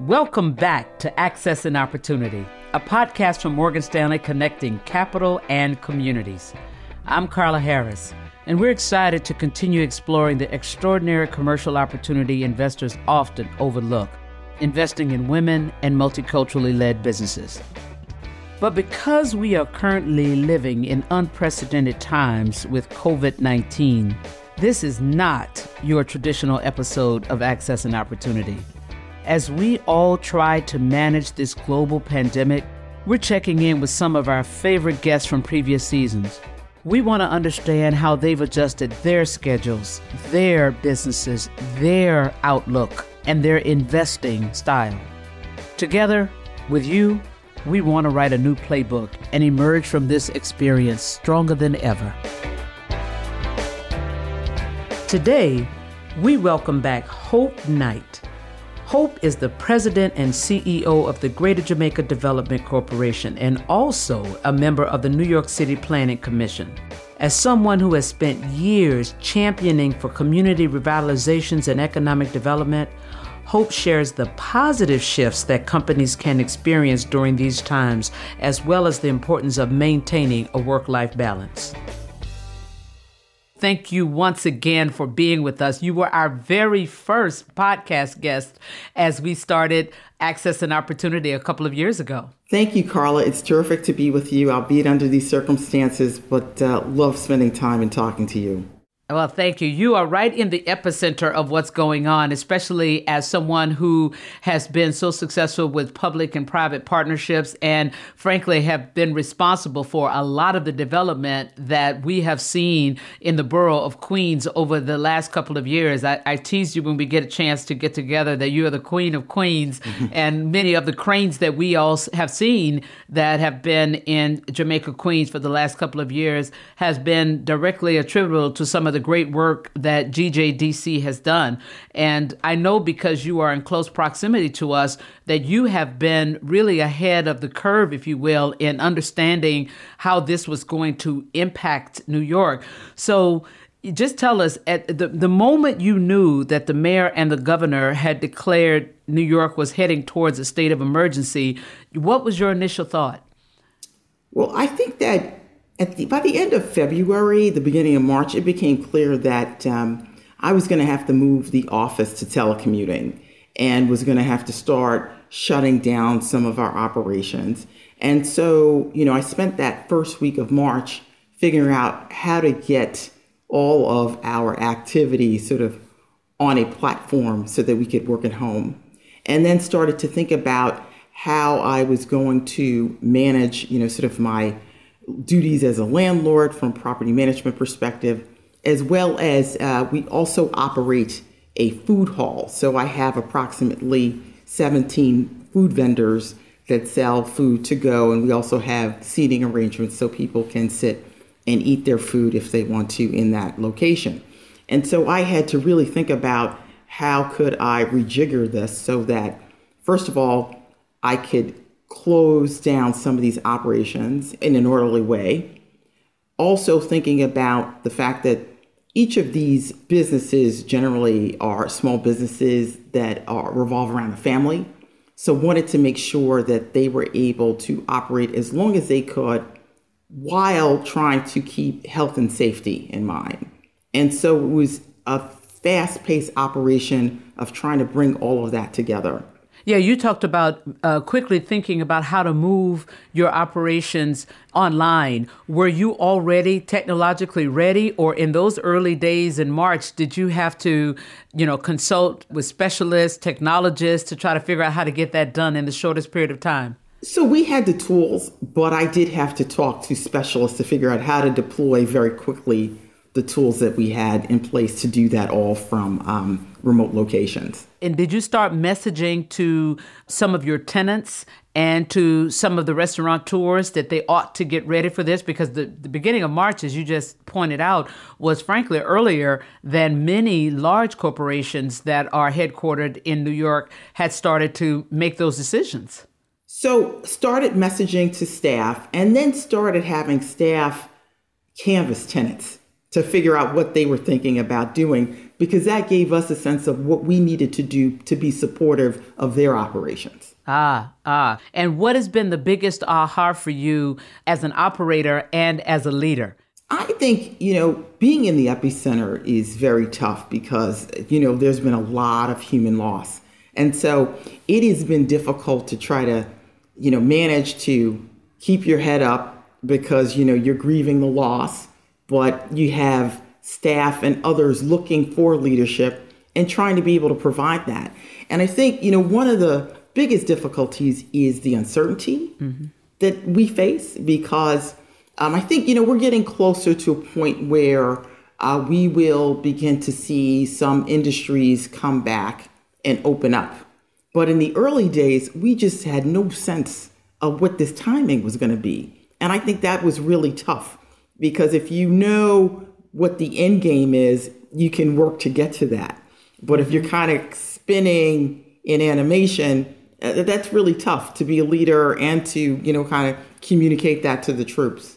Welcome back to Access and Opportunity, a podcast from Morgan Stanley connecting capital and communities. I'm Carla Harris, and we're excited to continue exploring the extraordinary commercial opportunity investors often overlook investing in women and multiculturally led businesses. But because we are currently living in unprecedented times with COVID 19, this is not your traditional episode of Access and Opportunity. As we all try to manage this global pandemic, we're checking in with some of our favorite guests from previous seasons. We want to understand how they've adjusted their schedules, their businesses, their outlook, and their investing style. Together with you, we want to write a new playbook and emerge from this experience stronger than ever. Today, we welcome back Hope Knight. Hope is the president and CEO of the Greater Jamaica Development Corporation and also a member of the New York City Planning Commission. As someone who has spent years championing for community revitalizations and economic development, Hope shares the positive shifts that companies can experience during these times, as well as the importance of maintaining a work life balance. Thank you once again for being with us. You were our very first podcast guest as we started Access and Opportunity a couple of years ago. Thank you, Carla. It's terrific to be with you, albeit under these circumstances, but uh, love spending time and talking to you. Well, thank you. You are right in the epicenter of what's going on, especially as someone who has been so successful with public and private partnerships and, frankly, have been responsible for a lot of the development that we have seen in the borough of Queens over the last couple of years. I, I tease you when we get a chance to get together that you are the queen of Queens, and many of the cranes that we all have seen that have been in Jamaica, Queens for the last couple of years has been directly attributable to some of the great work that GJDC has done. And I know because you are in close proximity to us that you have been really ahead of the curve, if you will, in understanding how this was going to impact New York. So, just tell us at the, the moment you knew that the mayor and the governor had declared New York was heading towards a state of emergency, what was your initial thought? Well, I think that at the, by the end of February, the beginning of March, it became clear that um, I was going to have to move the office to telecommuting and was going to have to start shutting down some of our operations. And so, you know, I spent that first week of March figuring out how to get all of our activity sort of on a platform so that we could work at home. And then started to think about how I was going to manage, you know, sort of my duties as a landlord from property management perspective, as well as uh, we also operate a food hall. So I have approximately 17 food vendors that sell food to go, and we also have seating arrangements so people can sit and eat their food if they want to in that location. And so I had to really think about how could I rejigger this so that first of all I could close down some of these operations in an orderly way. Also, thinking about the fact that each of these businesses generally are small businesses that are revolve around the family. So, wanted to make sure that they were able to operate as long as they could while trying to keep health and safety in mind. And so, it was a fast paced operation of trying to bring all of that together. Yeah, you talked about uh, quickly thinking about how to move your operations online. Were you already technologically ready, or in those early days in March, did you have to, you know, consult with specialists, technologists to try to figure out how to get that done in the shortest period of time? So we had the tools, but I did have to talk to specialists to figure out how to deploy very quickly the tools that we had in place to do that all from um, remote locations. And did you start messaging to some of your tenants and to some of the restaurateurs that they ought to get ready for this? Because the, the beginning of March, as you just pointed out, was frankly earlier than many large corporations that are headquartered in New York had started to make those decisions. So, started messaging to staff and then started having staff canvass tenants to figure out what they were thinking about doing because that gave us a sense of what we needed to do to be supportive of their operations. Ah, ah. And what has been the biggest aha for you as an operator and as a leader? I think, you know, being in the epicenter is very tough because, you know, there's been a lot of human loss. And so it has been difficult to try to, you know, manage to keep your head up because, you know, you're grieving the loss, but you have staff and others looking for leadership and trying to be able to provide that. And I think, you know, one of the biggest difficulties is the uncertainty mm-hmm. that we face because um, I think, you know, we're getting closer to a point where uh, we will begin to see some industries come back and open up. But in the early days, we just had no sense of what this timing was going to be. And I think that was really tough because if you know what the end game is, you can work to get to that. But if you're kind of spinning in animation, uh, that's really tough to be a leader and to, you know, kind of communicate that to the troops.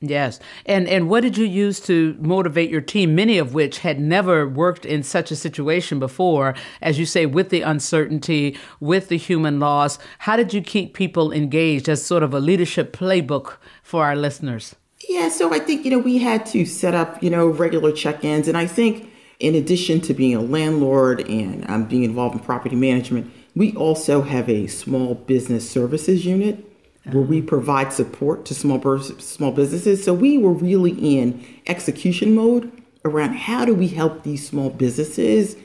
Yes. And and what did you use to motivate your team, many of which had never worked in such a situation before, as you say, with the uncertainty, with the human loss? How did you keep people engaged as sort of a leadership playbook for our listeners? Yeah, so I think, you know, we had to set up, you know, regular check-ins. And I think in addition to being a landlord and um, being involved in property management, we also have a small business services unit where we provide support to small small businesses. So we were really in execution mode around how do we help these small businesses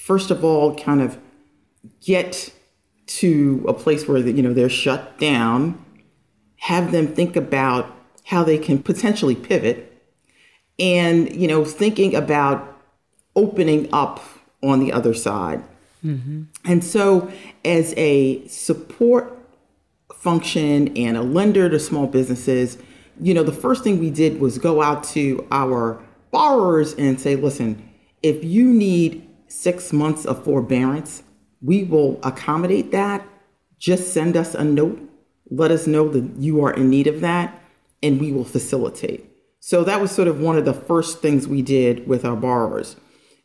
first of all kind of get to a place where you know they're shut down, have them think about how they can potentially pivot and you know thinking about opening up on the other side. Mm-hmm. And so as a support function and a lender to small businesses, you know, the first thing we did was go out to our borrowers and say, listen, if you need six months of forbearance, we will accommodate that. Just send us a note. Let us know that you are in need of that, and we will facilitate. So that was sort of one of the first things we did with our borrowers.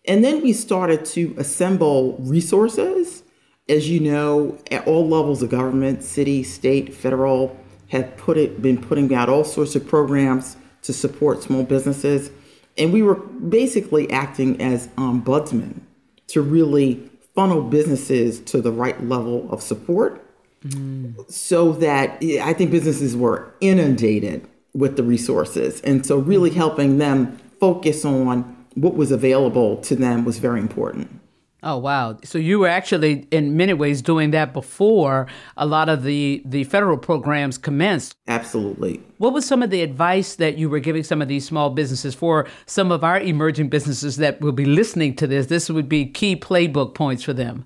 And then we started to assemble resources as you know, at all levels of government, city, state, federal, have put it been putting out all sorts of programs to support small businesses. And we were basically acting as ombudsmen to really funnel businesses to the right level of support mm. so that I think businesses were inundated with the resources. And so, really helping them focus on what was available to them was very important. Oh wow! So you were actually, in many ways, doing that before a lot of the the federal programs commenced. Absolutely. What was some of the advice that you were giving some of these small businesses for some of our emerging businesses that will be listening to this? This would be key playbook points for them.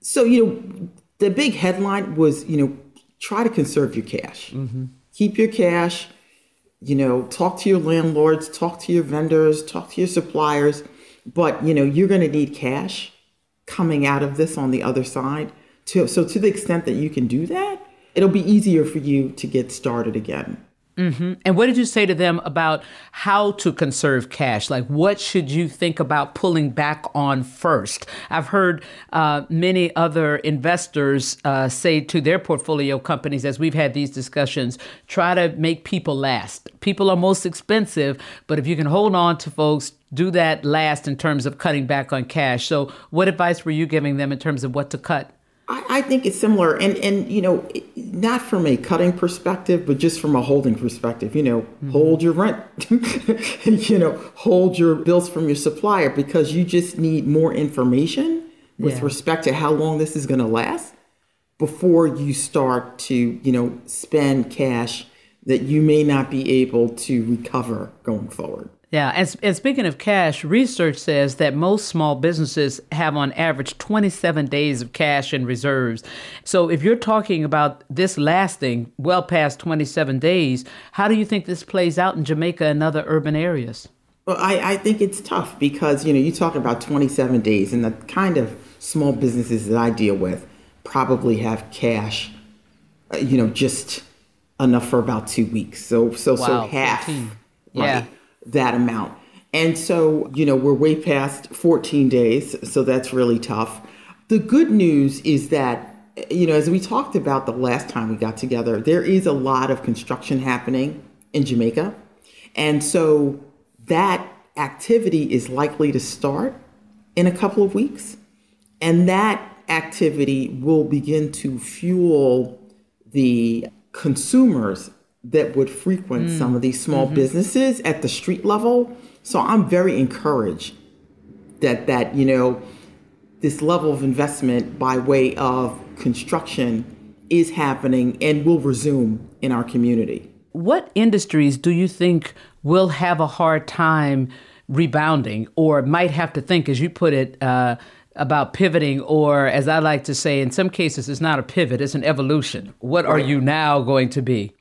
So you know, the big headline was you know try to conserve your cash. Mm-hmm. Keep your cash. You know, talk to your landlords, talk to your vendors, talk to your suppliers. But you know, you're going to need cash coming out of this on the other side. To, so, to the extent that you can do that, it'll be easier for you to get started again. Mm-hmm. And what did you say to them about how to conserve cash? Like, what should you think about pulling back on first? I've heard uh, many other investors uh, say to their portfolio companies, as we've had these discussions, try to make people last. People are most expensive, but if you can hold on to folks, do that last in terms of cutting back on cash. So, what advice were you giving them in terms of what to cut? I, I think it's similar, and and you know, not from a cutting perspective, but just from a holding perspective. You know, mm-hmm. hold your rent. you know, hold your bills from your supplier because you just need more information with yeah. respect to how long this is going to last before you start to you know spend cash that you may not be able to recover going forward. Yeah, and, and speaking of cash, research says that most small businesses have on average 27 days of cash in reserves. So if you're talking about this lasting well past 27 days, how do you think this plays out in Jamaica and other urban areas? Well, I, I think it's tough because, you know, you talk about 27 days and the kind of small businesses that I deal with probably have cash, uh, you know, just enough for about two weeks. So, so, wow, so half. 14. Yeah. That amount. And so, you know, we're way past 14 days, so that's really tough. The good news is that, you know, as we talked about the last time we got together, there is a lot of construction happening in Jamaica. And so that activity is likely to start in a couple of weeks. And that activity will begin to fuel the consumers that would frequent mm. some of these small mm-hmm. businesses at the street level. So I'm very encouraged that that, you know, this level of investment by way of construction is happening and will resume in our community. What industries do you think will have a hard time rebounding or might have to think, as you put it, uh, about pivoting, or as I like to say, in some cases, it's not a pivot, it's an evolution. What are you now going to be?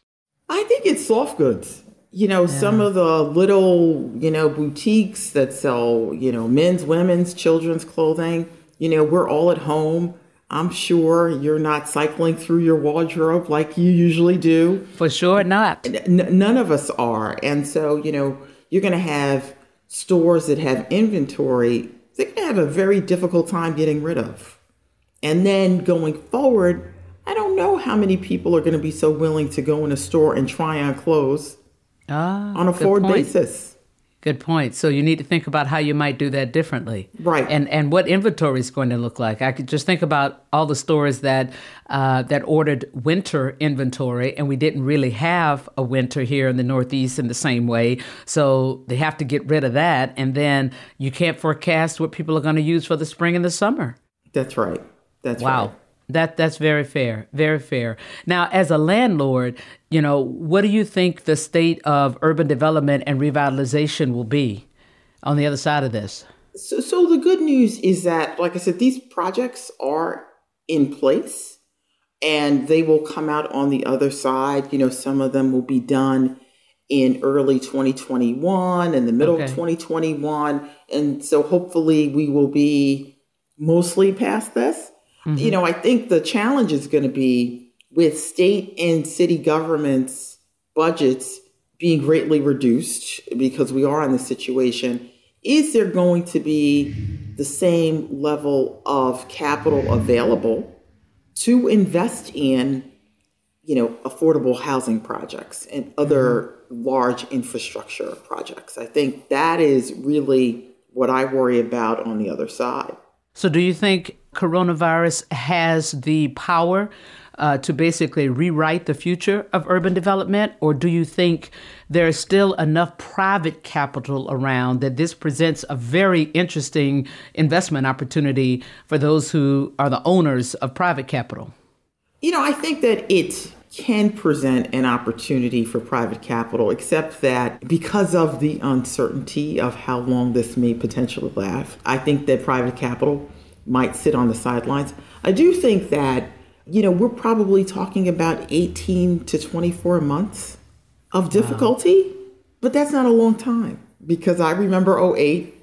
Think it's soft goods. You know, yeah. some of the little, you know, boutiques that sell, you know, men's, women's, children's clothing, you know, we're all at home. I'm sure you're not cycling through your wardrobe like you usually do. For sure not. N- none of us are. And so, you know, you're going to have stores that have inventory, they're going to have a very difficult time getting rid of. And then going forward, I don't know how many people are going to be so willing to go in a store and try on clothes ah, on a forward point. basis. Good point. So you need to think about how you might do that differently, right? And and what inventory is going to look like. I could just think about all the stores that uh, that ordered winter inventory, and we didn't really have a winter here in the Northeast in the same way. So they have to get rid of that, and then you can't forecast what people are going to use for the spring and the summer. That's right. That's wow. right. That that's very fair, very fair. Now, as a landlord, you know, what do you think the state of urban development and revitalization will be on the other side of this? So, so the good news is that, like I said, these projects are in place, and they will come out on the other side. You know, some of them will be done in early 2021, in the middle okay. of 2021, and so hopefully we will be mostly past this. Mm-hmm. You know, I think the challenge is going to be with state and city governments' budgets being greatly reduced because we are in this situation. Is there going to be the same level of capital available to invest in, you know, affordable housing projects and other mm-hmm. large infrastructure projects? I think that is really what I worry about on the other side. So, do you think coronavirus has the power uh, to basically rewrite the future of urban development? Or do you think there's still enough private capital around that this presents a very interesting investment opportunity for those who are the owners of private capital? You know, I think that it can present an opportunity for private capital, except that because of the uncertainty of how long this may potentially last, I think that private capital might sit on the sidelines. I do think that, you know, we're probably talking about 18 to 24 months of difficulty, wow. but that's not a long time because I remember 08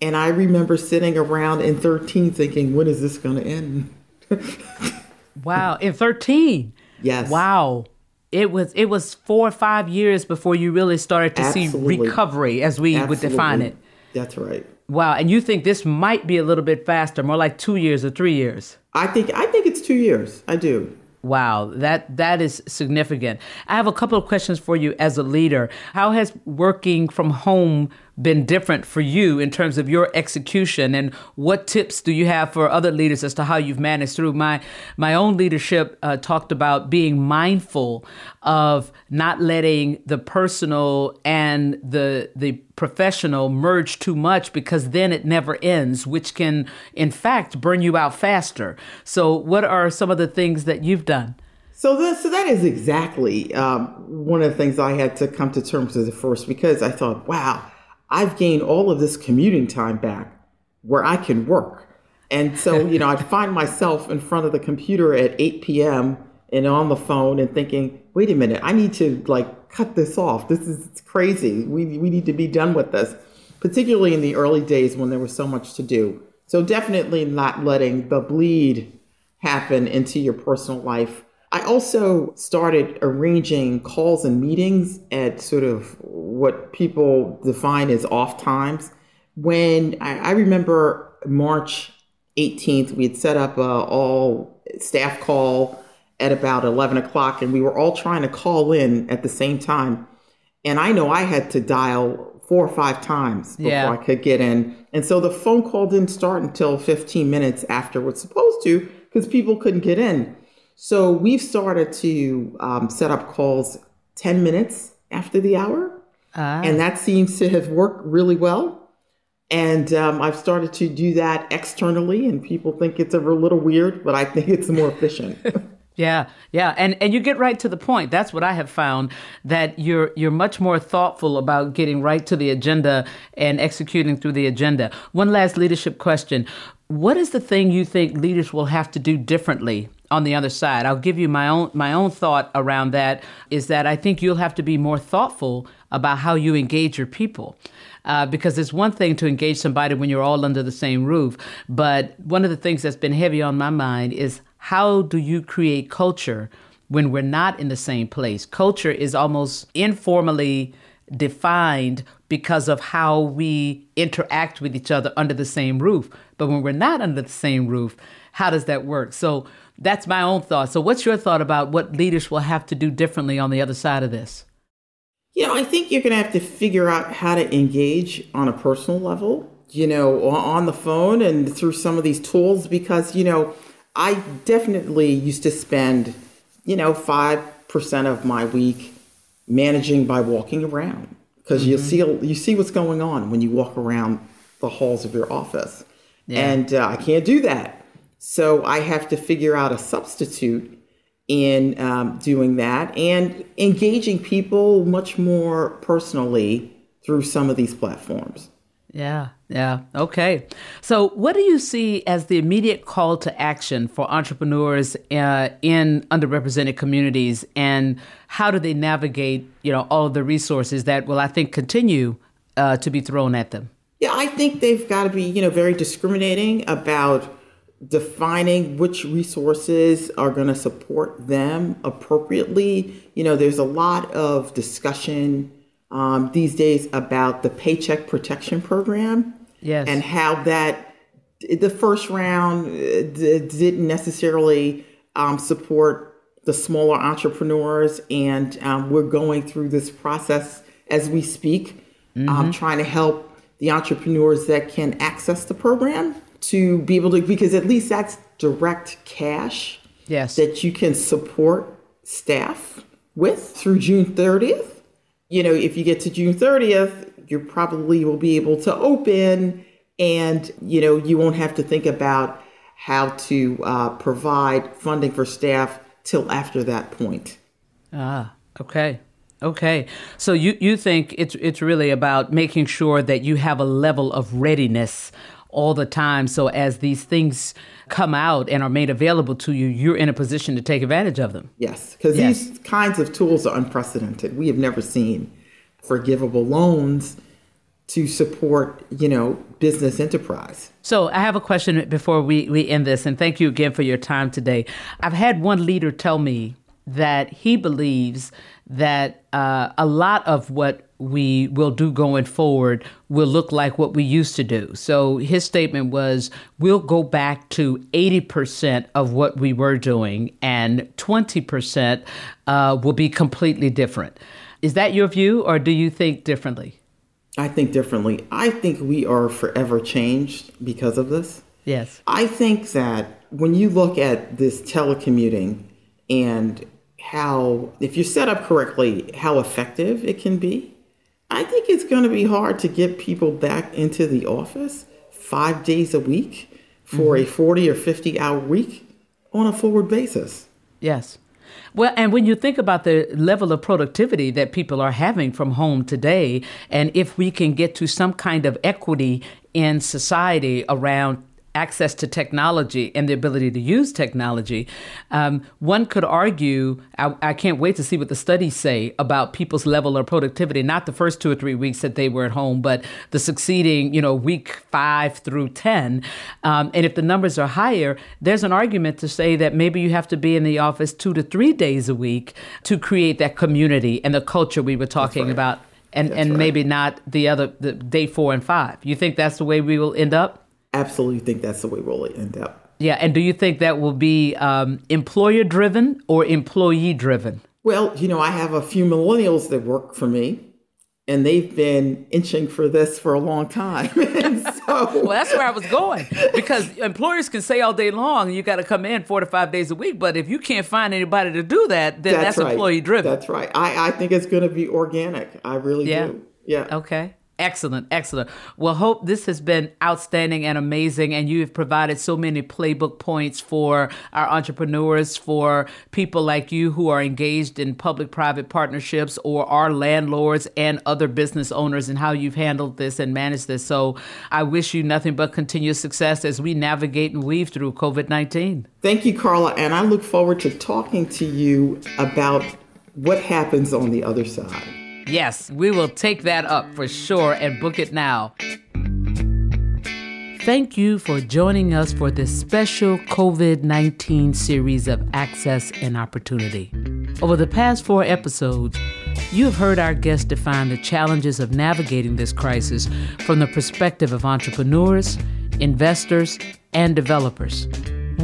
and I remember sitting around in 13 thinking, when is this going to end? wow, in 13. Yes. Wow. It was it was 4 or 5 years before you really started to Absolutely. see recovery as we Absolutely. would define it. That's right. Wow, and you think this might be a little bit faster, more like 2 years or 3 years? I think I think it's 2 years. I do. Wow, that that is significant. I have a couple of questions for you as a leader. How has working from home been different for you in terms of your execution? And what tips do you have for other leaders as to how you've managed through? My my own leadership uh, talked about being mindful of not letting the personal and the the professional merge too much because then it never ends which can in fact burn you out faster. So what are some of the things that you've done? So, this, so that is exactly um, one of the things I had to come to terms with at first because I thought, wow, I've gained all of this commuting time back where I can work. And so, you know, I'd find myself in front of the computer at 8 p.m. and on the phone and thinking, wait a minute, I need to like cut this off. This is crazy. We, we need to be done with this, particularly in the early days when there was so much to do. So, definitely not letting the bleed happen into your personal life. I also started arranging calls and meetings at sort of what people define as off times. When I, I remember March 18th, we had set up a all staff call at about 11 o'clock, and we were all trying to call in at the same time. And I know I had to dial four or five times before yeah. I could get in. And so the phone call didn't start until 15 minutes after it was supposed to because people couldn't get in. So we've started to um, set up calls 10 minutes after the hour. Ah. And that seems to have worked really well. And um, I've started to do that externally, and people think it's a little weird, but I think it's more efficient. Yeah, yeah, and and you get right to the point. That's what I have found that you're you're much more thoughtful about getting right to the agenda and executing through the agenda. One last leadership question: What is the thing you think leaders will have to do differently on the other side? I'll give you my own my own thought around that. Is that I think you'll have to be more thoughtful about how you engage your people. Uh, because it's one thing to engage somebody when you're all under the same roof, but one of the things that's been heavy on my mind is how do you create culture when we're not in the same place? Culture is almost informally defined because of how we interact with each other under the same roof. But when we're not under the same roof, how does that work? So that's my own thought. So, what's your thought about what leaders will have to do differently on the other side of this? You know, I think you're going to have to figure out how to engage on a personal level, you know, on the phone and through some of these tools because, you know, I definitely used to spend, you know, 5% of my week managing by walking around because mm-hmm. you see you see what's going on when you walk around the halls of your office. Yeah. And uh, I can't do that. So I have to figure out a substitute in um, doing that and engaging people much more personally through some of these platforms. Yeah, yeah. Okay. So, what do you see as the immediate call to action for entrepreneurs uh, in underrepresented communities, and how do they navigate, you know, all of the resources that will, I think, continue uh, to be thrown at them? Yeah, I think they've got to be, you know, very discriminating about defining which resources are going to support them appropriately. You know, there's a lot of discussion um, these days about the Paycheck Protection Program. Yes. And how that, the first round uh, didn't necessarily um, support the smaller entrepreneurs. And um, we're going through this process as we speak, um, mm-hmm. trying to help the entrepreneurs that can access the program to be able to, because at least that's direct cash yes. that you can support staff with through June 30th you know, if you get to June 30th, you probably will be able to open and, you know, you won't have to think about how to uh, provide funding for staff till after that point. Ah, okay. Okay. So you, you think it's it's really about making sure that you have a level of readiness all the time. So as these things come out and are made available to you, you're in a position to take advantage of them. Yes, because yes. these kinds of tools are unprecedented. We have never seen forgivable loans to support, you know, business enterprise. So I have a question before we, we end this, and thank you again for your time today. I've had one leader tell me that he believes that uh, a lot of what we will do going forward will look like what we used to do. So his statement was we'll go back to 80% of what we were doing, and 20% uh, will be completely different. Is that your view, or do you think differently? I think differently. I think we are forever changed because of this. Yes. I think that when you look at this telecommuting and how, if you set up correctly, how effective it can be, I think it's going to be hard to get people back into the office five days a week for mm-hmm. a 40 or 50 hour week on a forward basis. Yes. Well, and when you think about the level of productivity that people are having from home today, and if we can get to some kind of equity in society around access to technology and the ability to use technology, um, one could argue, I, I, can't wait to see what the studies say about people's level of productivity, not the first two or three weeks that they were at home, but the succeeding, you know, week five through 10. Um, and if the numbers are higher, there's an argument to say that maybe you have to be in the office two to three days a week to create that community and the culture we were talking right. about. And, and right. maybe not the other the day four and five. You think that's the way we will end up? Absolutely think that's the way we'll end up. Yeah, and do you think that will be um, employer driven or employee driven? Well, you know, I have a few millennials that work for me, and they've been inching for this for a long time. so, well, that's where I was going because employers can say all day long, you got to come in four to five days a week. But if you can't find anybody to do that, then that's, that's right. employee driven. That's right. I, I think it's going to be organic. I really yeah. do. Yeah. Okay. Excellent, excellent. Well, Hope, this has been outstanding and amazing, and you have provided so many playbook points for our entrepreneurs, for people like you who are engaged in public private partnerships or are landlords and other business owners, and how you've handled this and managed this. So I wish you nothing but continued success as we navigate and weave through COVID 19. Thank you, Carla, and I look forward to talking to you about what happens on the other side. Yes, we will take that up for sure and book it now. Thank you for joining us for this special COVID 19 series of Access and Opportunity. Over the past four episodes, you have heard our guests define the challenges of navigating this crisis from the perspective of entrepreneurs, investors, and developers.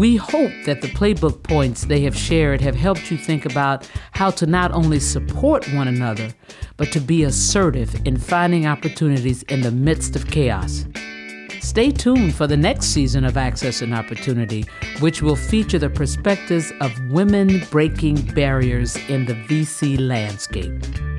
We hope that the playbook points they have shared have helped you think about how to not only support one another, but to be assertive in finding opportunities in the midst of chaos. Stay tuned for the next season of Access and Opportunity, which will feature the perspectives of women breaking barriers in the VC landscape.